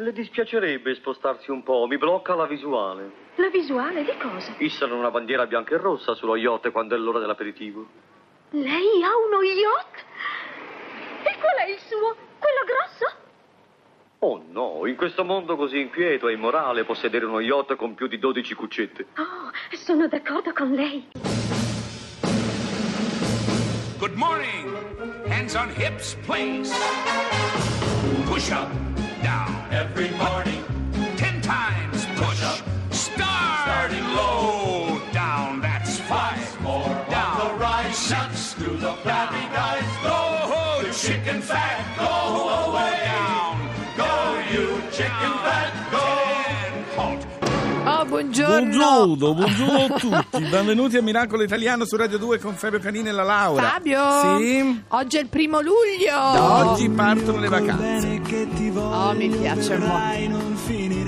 le dispiacerebbe spostarsi un po', mi blocca la visuale. La visuale di cosa? Issano una bandiera bianca e rossa sullo yacht quando è l'ora dell'aperitivo. Lei ha uno yacht? E qual è il suo? Quello grosso? Oh no, in questo mondo così inquieto e immorale possedere uno yacht con più di 12 cuccette. Oh, sono d'accordo con lei. Good morning. Hands on hips, please. Push up, down. Every morning. Ten times push up. Start starting low, down. That's five. More down. the right. Six through the flabby guys. Go, you chicken fat. Buongiorno. Buongiorno, buongiorno a tutti. Benvenuti a Miracolo Italiano su Radio 2 con Fabio Canini e la Laura. Fabio? Sì. Oggi è il primo luglio. Da oggi partono le vacanze. Oh, mi piace molto.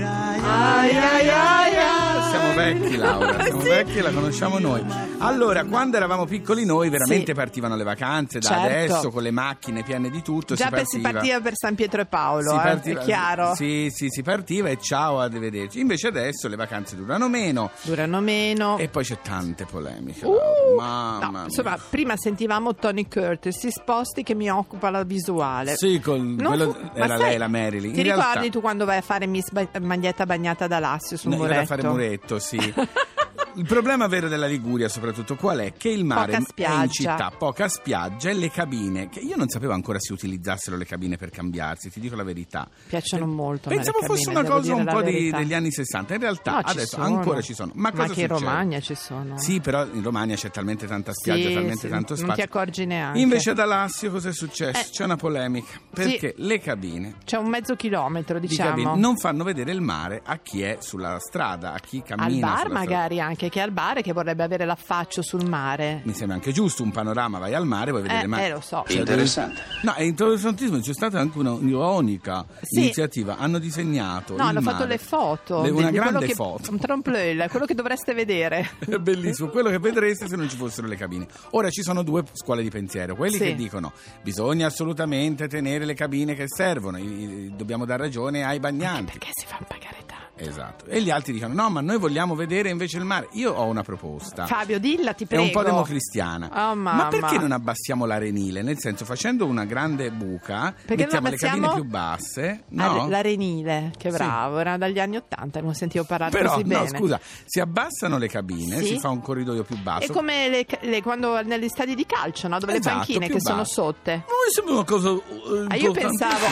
Ai, ai, ai, ai. Siamo vecchi, Laura. Siamo vecchi e la conosciamo noi. Allora, quando eravamo piccoli noi, veramente Sì. partivano le vacanze da Certo. adesso con le macchine piene di tutto. Già si per- si partiva per San Pietro e Paolo, eh, è chiaro. Sì, sì, si partiva e ciao, arrivederci. Invece adesso le vacanze durano meno Durano meno. e poi c'è tante polemiche. Uh, Laura. Mamma no, mia. insomma, prima sentivamo Tony Curtis, si sposti che mi occupa la visuale. Sì, col- Non quello- fu- era lei sai, la Marilyn. Ti In ricordi realtà- tu quando vai a fare Miss ba- Maglietta bagnata da Lassio sul No, io muretto? da fare muretto, sì. Il problema vero della Liguria, soprattutto, qual è? Che il mare è in città, poca spiaggia e le cabine. Che io non sapevo ancora si utilizzassero le cabine per cambiarsi, ti dico la verità. Piacciono molto. me le Pensavo fosse cabine, una cosa un po' di- degli anni 60. In realtà No, ci adesso sono. ancora ci sono. Ma, cosa che in? Romagna ci sono. Sì, però in Romagna c'è talmente tanta spiaggia, Sì, talmente sì, tanto non spazio. ti accorgi neanche. Invece ad Alassio cosa è successo? Eh. C'è una polemica. Perché le cabine C'è un mezzo chilometro, di diciamo. cabine non fanno vedere il mare a chi è sulla strada, a chi al cammina bar sulla strada. magari anche, che al bar e che vorrebbe avere l'affaccio sul mare. Mi sembra anche giusto un panorama, vai al mare, vuoi vedere Eh, mare. eh, lo so. Cioè, Interessante. No, è interessantissimo, c'è stata anche un'ironica Sì. iniziativa. Hanno disegnato. No, il hanno fatto mare. le foto. Le- una di quello grande che- foto. Un trompe-l'œil, quello che dovreste vedere. È bellissimo, quello che vedreste se non ci fossero le cabine. Ora ci sono due scuole di pensiero, quelli Sì. che dicono bisogna assolutamente tenere le cabine che servono, dobbiamo dar ragione ai bagnanti. Perché si fanno pagare tanto. Esatto. E gli altri dicono no, ma noi vogliamo vedere invece il mare. Io ho una proposta. Fabio, dilla, ti È prego. un po' democristiana. Oh, ma perché non abbassiamo l'arenile? Nel senso, facendo una grande buca, Perché mettiamo le cabine più basse. No? L'arenile, che Sì. bravo, era dagli anni Ottanta, non sentivo parlare Però, così no, bene. scusa, si abbassano le cabine, Sì. si fa un corridoio più basso. È come le, le- quando negli stadi di calcio, no? dove Esatto, le panchine che sono basso. sotte. Ma mi sembra una cosa. eh, Ah, io pensavo-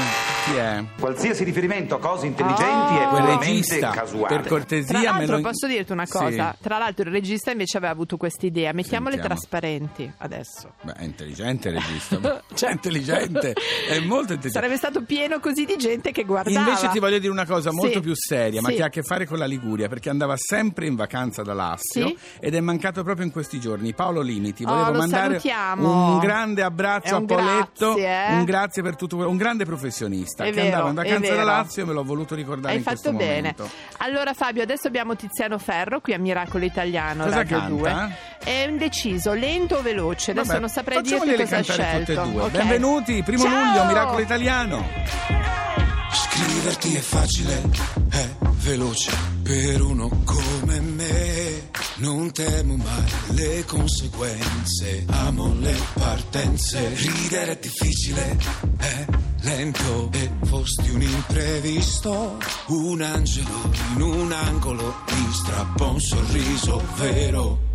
Chi è? Qualsiasi riferimento a cose intelligenti Oh. è Quel puramente regista, casuale. per cortesia. Tra l'altro me lo- posso dirti una Sì. cosa, tra l'altro il regista invece aveva avuto questa idea, mettiamole Sentiamo. trasparenti adesso. Beh, è intelligente il regista. Cioè, è intelligente. È molto intelligente. Sarebbe stato pieno così di gente che guardava. Invece ti voglio dire una cosa molto Sì, più seria, ma sì. che ha a che fare con la Liguria, perché andava sempre in vacanza da Lassio Sì. ed è mancato proprio in questi giorni. Paolo Limiti, Oh, volevo lo mandare salutiamo. un grande abbraccio È a un Poletto, grazie, eh. un grazie per tutto, un grande professionista È che vero, andava in è vacanza da. Lazio e me l'ho voluto ricordare Hai in questo fatto bene. momento. Allora Fabio, adesso abbiamo Tiziano Ferro qui a Miracolo Italiano Cosa Radio canta? 2. È indeciso, lento o veloce, adesso Vabbè, non saprei dirti cosa ha tutte scelto. e due. Ok. Benvenuti, primo Ciao! luglio, Miracolo Italiano. Scriverti è facile, è veloce per uno come me. Non temo mai le conseguenze, amo le partenze. Ridere è difficile, è lento e fosti un imprevisto. Un angelo in un angolo mi strappa un sorriso vero.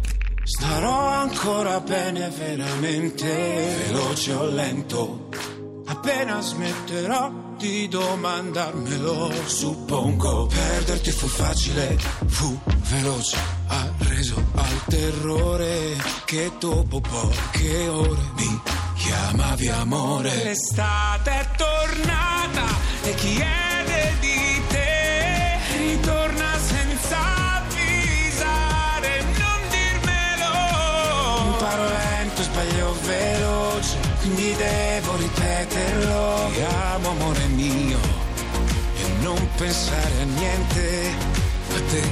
Starò ancora bene veramente, veloce o lento. Appena smetterò di domandarmelo, suppongo perderti fu facile, fu veloce, ha reso al terrore che dopo poche ore mi chiamavi amore. L'estate è tornata e chiede di te, ritorna senza avvisare, non dirmelo. Imparo lento, sbaglio veloce, quindi devo ripeterlo. Ti amo amore mio e non pensare a niente, a te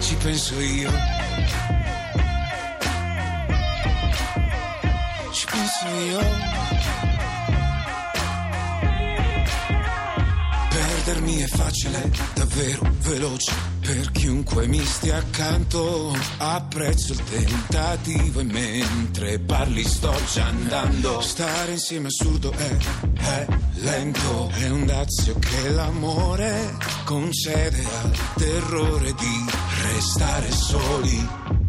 ci penso io. Io. perdermi è facile, davvero veloce. Per chiunque mi stia accanto, apprezzo il tentativo e mentre parli sto già andando. Stare insieme assurdo è, è lento, è un dazio che l'amore concede al terrore di restare soli.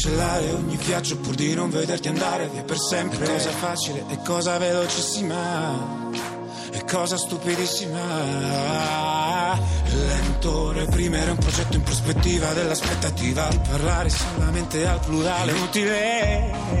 Cancellare ogni viaggio pur di non vederti andare via per sempre. È cosa facile e cosa velocissima. E cosa stupidissima. Lento reprimere un progetto in prospettiva dell'aspettativa di parlare solamente al plurale. Inutile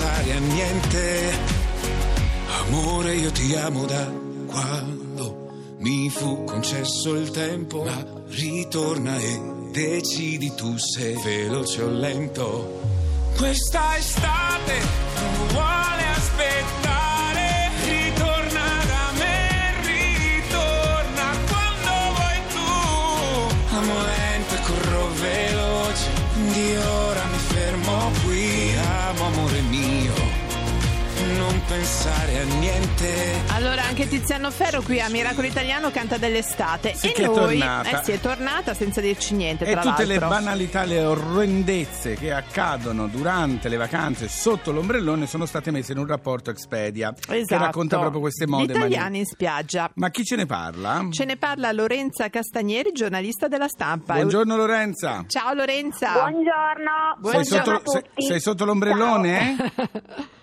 a niente. Amore, io ti amo da quando mi fu concesso il tempo, ma ritorna e decidi tu se veloce o lento. Questa estate non vuole aspettare, ritorna da me, ritorna quando vuoi tu. Amo lento e corro veloce, quindi pensare a niente. Allora, anche Tiziano Ferro qui a Miracolo Italiano canta dell'estate. Sì, e che è noi, tornata. eh sì, è tornata senza dirci niente, E tra tutte le l'altro. banalità, le orrendezze che accadono durante le vacanze sotto l'ombrellone sono state messe in un rapporto Expedia che Esatto. racconta proprio queste mode. Gli italiani in spiaggia. Ma chi ce ne parla? Ce ne parla Lorenza Castagneri, giornalista della stampa. Buongiorno Lorenza. Ciao Lorenza. Buongiorno, Sei buongiorno sotto, a sei- tutti. sei sotto l'ombrellone?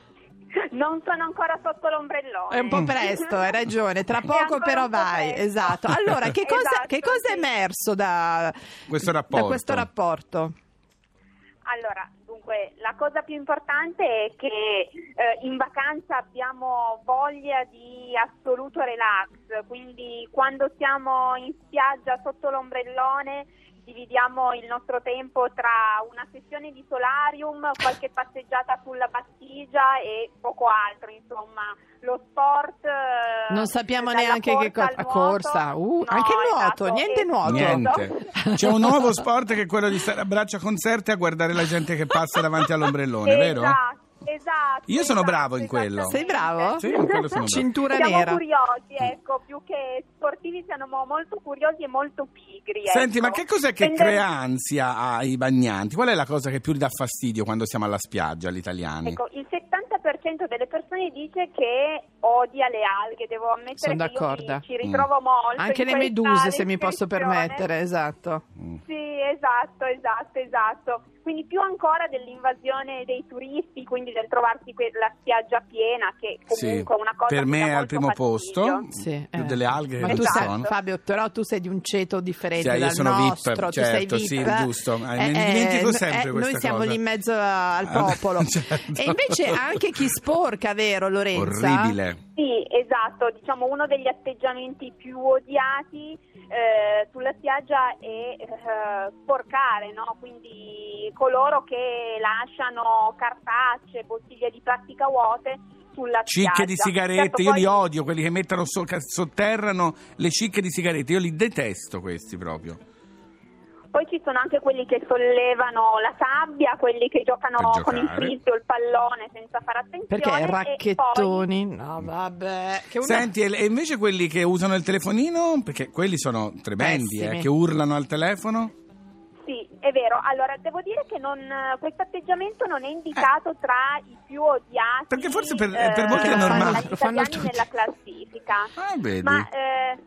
Non sono ancora sotto l'ombrellone. È un po' presto, hai ragione. Tra È poco però vai. presto. Esatto. Allora, che cosa, Esatto, che cosa è sì. emerso da Questo da rapporto. questo rapporto? Allora, dunque, la cosa più importante è che eh, in vacanza abbiamo voglia di assoluto relax, quindi quando siamo in spiaggia sotto l'ombrellone dividiamo il nostro tempo tra una sessione di solarium, qualche passeggiata sulla battigia e poco altro, insomma, lo sport... eh, Non sappiamo neanche che cosa. Corsa, uh, No, anche il nuoto, esatto, niente e- nuoto. Niente. C'è un nuovo sport che è quello di stare a braccia concerte a guardare la gente che passa davanti all'ombrellone, vero? Esatto, esatto. Io sono esatto, bravo in quello. Sei bravo? Sì, in quello sono bravo. Cintura Siamo nera. curiosi, ecco, più che sportivi siamo molto curiosi e molto pigri. Senti, ecco. ma che cos'è che Tende- crea ansia ai bagnanti? Qual è la cosa che più gli dà fastidio quando siamo alla spiaggia, agli italiani? Ecco, il 70% delle persone dice che odia le alghe, devo ammettere Sono d'accordo. mi ci ritrovo molto. Anche le meduse, se mi posso permettere, esatto. Sì, esatto, esatto, esatto. Quindi più ancora dell'invasione dei turisti, quindi del trovarsi que- la spiaggia piena, che comunque è una cosa per me è al primo fastidio. posto, Sì, più eh. delle alghe che Ma tu ci sei, sono. Fabio, però tu sei di un ceto differente Sì, io dal sono VIP, nostro, tu certo, sei sì, VIP. giusto. Eh, me ne dimentico sempre questa Noi siamo cosa. lì in mezzo al Ah, popolo. certo. E invece anche chi sporca, vero Lorenza? Orribile. Sì, esatto, diciamo uno degli atteggiamenti più odiati eh, sulla spiaggia è eh, sporcare, no? quindi coloro che lasciano cartacce, bottiglie di plastica vuote sulla Cicche di sigarette, Certo, io poi- li odio, quelli che mettono so- sotterrano le cicche di sigarette, io li detesto questi proprio. Poi ci sono anche quelli che sollevano la sabbia, quelli che giocano con il frisbee o il pallone senza fare attenzione. Perché e poi- racchettoni? No, vabbè. Che una- Senti, e invece quelli che usano il telefonino, perché quelli sono tremendi, eh, che urlano al telefono? Sì, è vero. Allora, devo dire che non, questo atteggiamento non è indicato tra i più odiati. Perché forse per- eh, per molti è normale. Lo fanno tutti. nella classifica. Ah, vedi. Ma eh,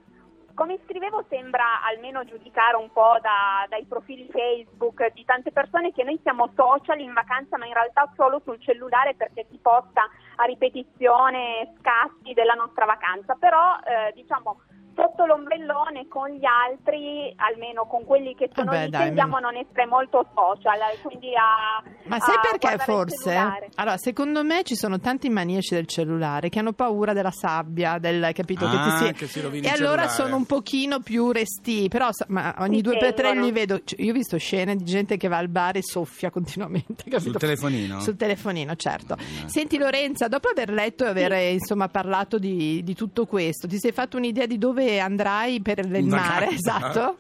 come scrivevo sembra almeno giudicare un po' da- dai profili Facebook di tante persone che noi siamo social in vacanza ma in realtà solo sul cellulare perché si posta a ripetizione scatti della nostra vacanza. Però eh, diciamo sotto l'ombrellone con gli altri, almeno con quelli che sono Vabbè, lì, dai, tendiamo a non essere molto social, eh, quindi a Ma sai a perché forse? Allora, secondo me ci sono tanti maniaci del cellulare che hanno paura della sabbia, del capito che Ah, ti si... che si rovini E allora sono un pochino più resti, però ma ogni Si due per tre tengono. li vedo. cioè, Io ho visto scene di gente che va al bar e soffia continuamente, capito? Sul telefonino? Sul telefonino, certo. Senti Lorenza, dopo aver letto e aver eh, insomma parlato di, di tutto questo, ti sei fatto un'idea di dove andrai per il mare? Esatto.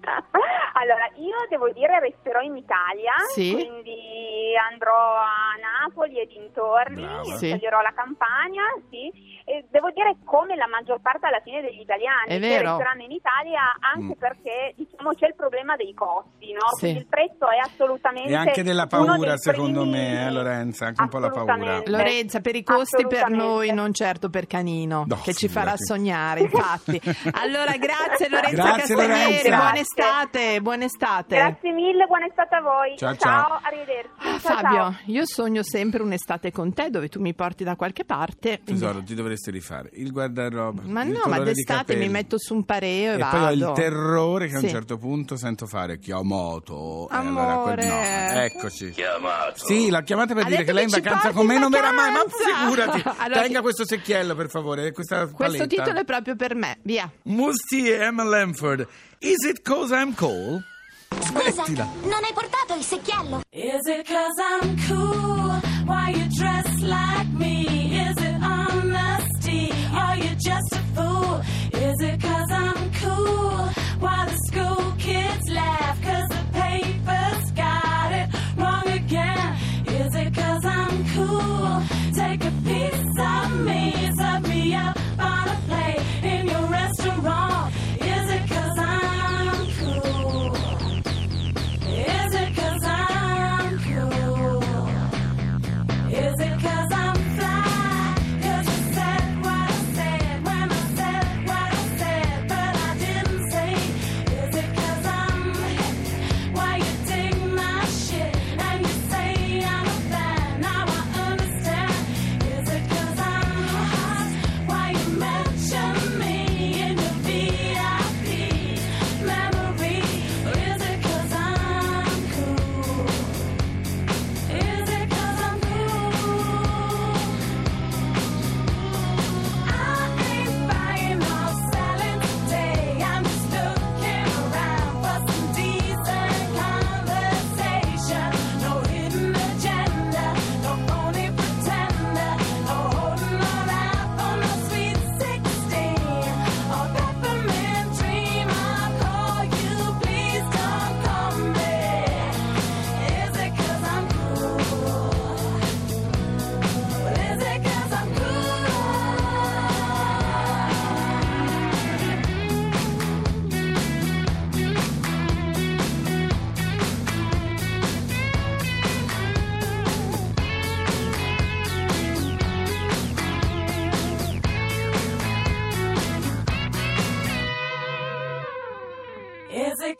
Allora, io devo dire resterò in Italia, Sì. quindi andrò a Napoli e dintorni, Brava. Sì. sceglierò la campagna, sì. E devo dire come la maggior parte alla fine degli italiani È che resteranno in Italia anche Mm. perché diciamo c'è il problema dei costi, no? Sì. Quindi il prezzo è assolutamente E anche della paura, secondo primi- me, eh, Lorenza, anche un po' la paura. Lorenza, per i costi per noi, non certo per Canino, No, che ci farà sognare, infatti. Allora, grazie Lorenza Grazie, Castagneri, Lorenza. buona estate, buona estate. Grazie mille, buona estate a voi. Ciao, ciao. arrivederci. Ah, Ciao, Fabio, ciao. io sogno sempre un'estate con te dove tu mi porti da qualche parte. Tesoro, ti dovresti rifare il guardaroba. Ma il no, ma d'estate mi metto su un pareo e, E vado. poi ho il terrore che a un Sì. certo punto sento fare chiamato. E Amore. allora quel- no, eccoci. Chiamato. Sì, l'ha chiamata per Ha dire che lei in vacanza con me non verrà mai, ma figurati. Allora- Tenga questo secchiello, per favore, questa Questo paletta. titolo è proprio per me, via. Musti e Emma Lamford. Is it cause I'm cold? Scusa, non hai portato il secchiello? Is it cause I'm cool? Why you dress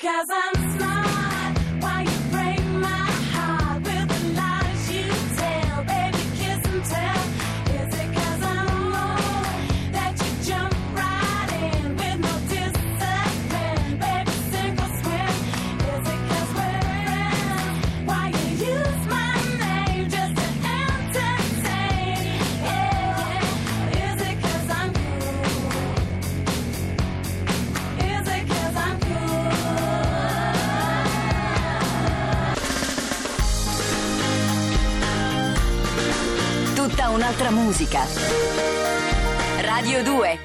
Is it cause I'm smart? Musica. Radio 2